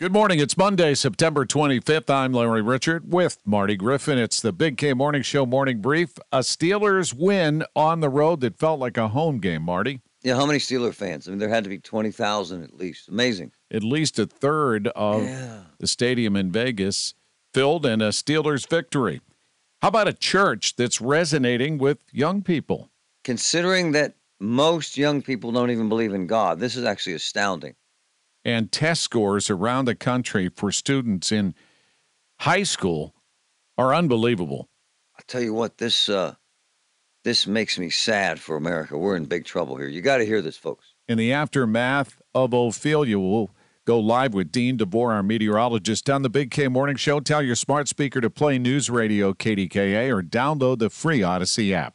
Good morning. It's Monday, September 25th. I'm Larry Richert with Marty Griffin. It's the Big K Morning Show morning brief. A Steelers win on the road that felt like a home game, Marty. Yeah, how many Steeler fans? I mean, there had to be 20,000 at least. Amazing. At least a third of Yeah. the stadium in Vegas filled in a Steelers victory. How about a church that's resonating with young people? Considering that most young people don't even believe in God, this is actually astounding. And test scores around the country for students in high school are unbelievable. I'll tell you what, this uh, this makes me sad for America. We're in big trouble here. You got to hear this, folks. In the aftermath of Ophelia, we'll go live with Dean DeVore, our meteorologist, on the Big K Morning Show. Tell your smart speaker to play News Radio KDKA or download the free Audacy app.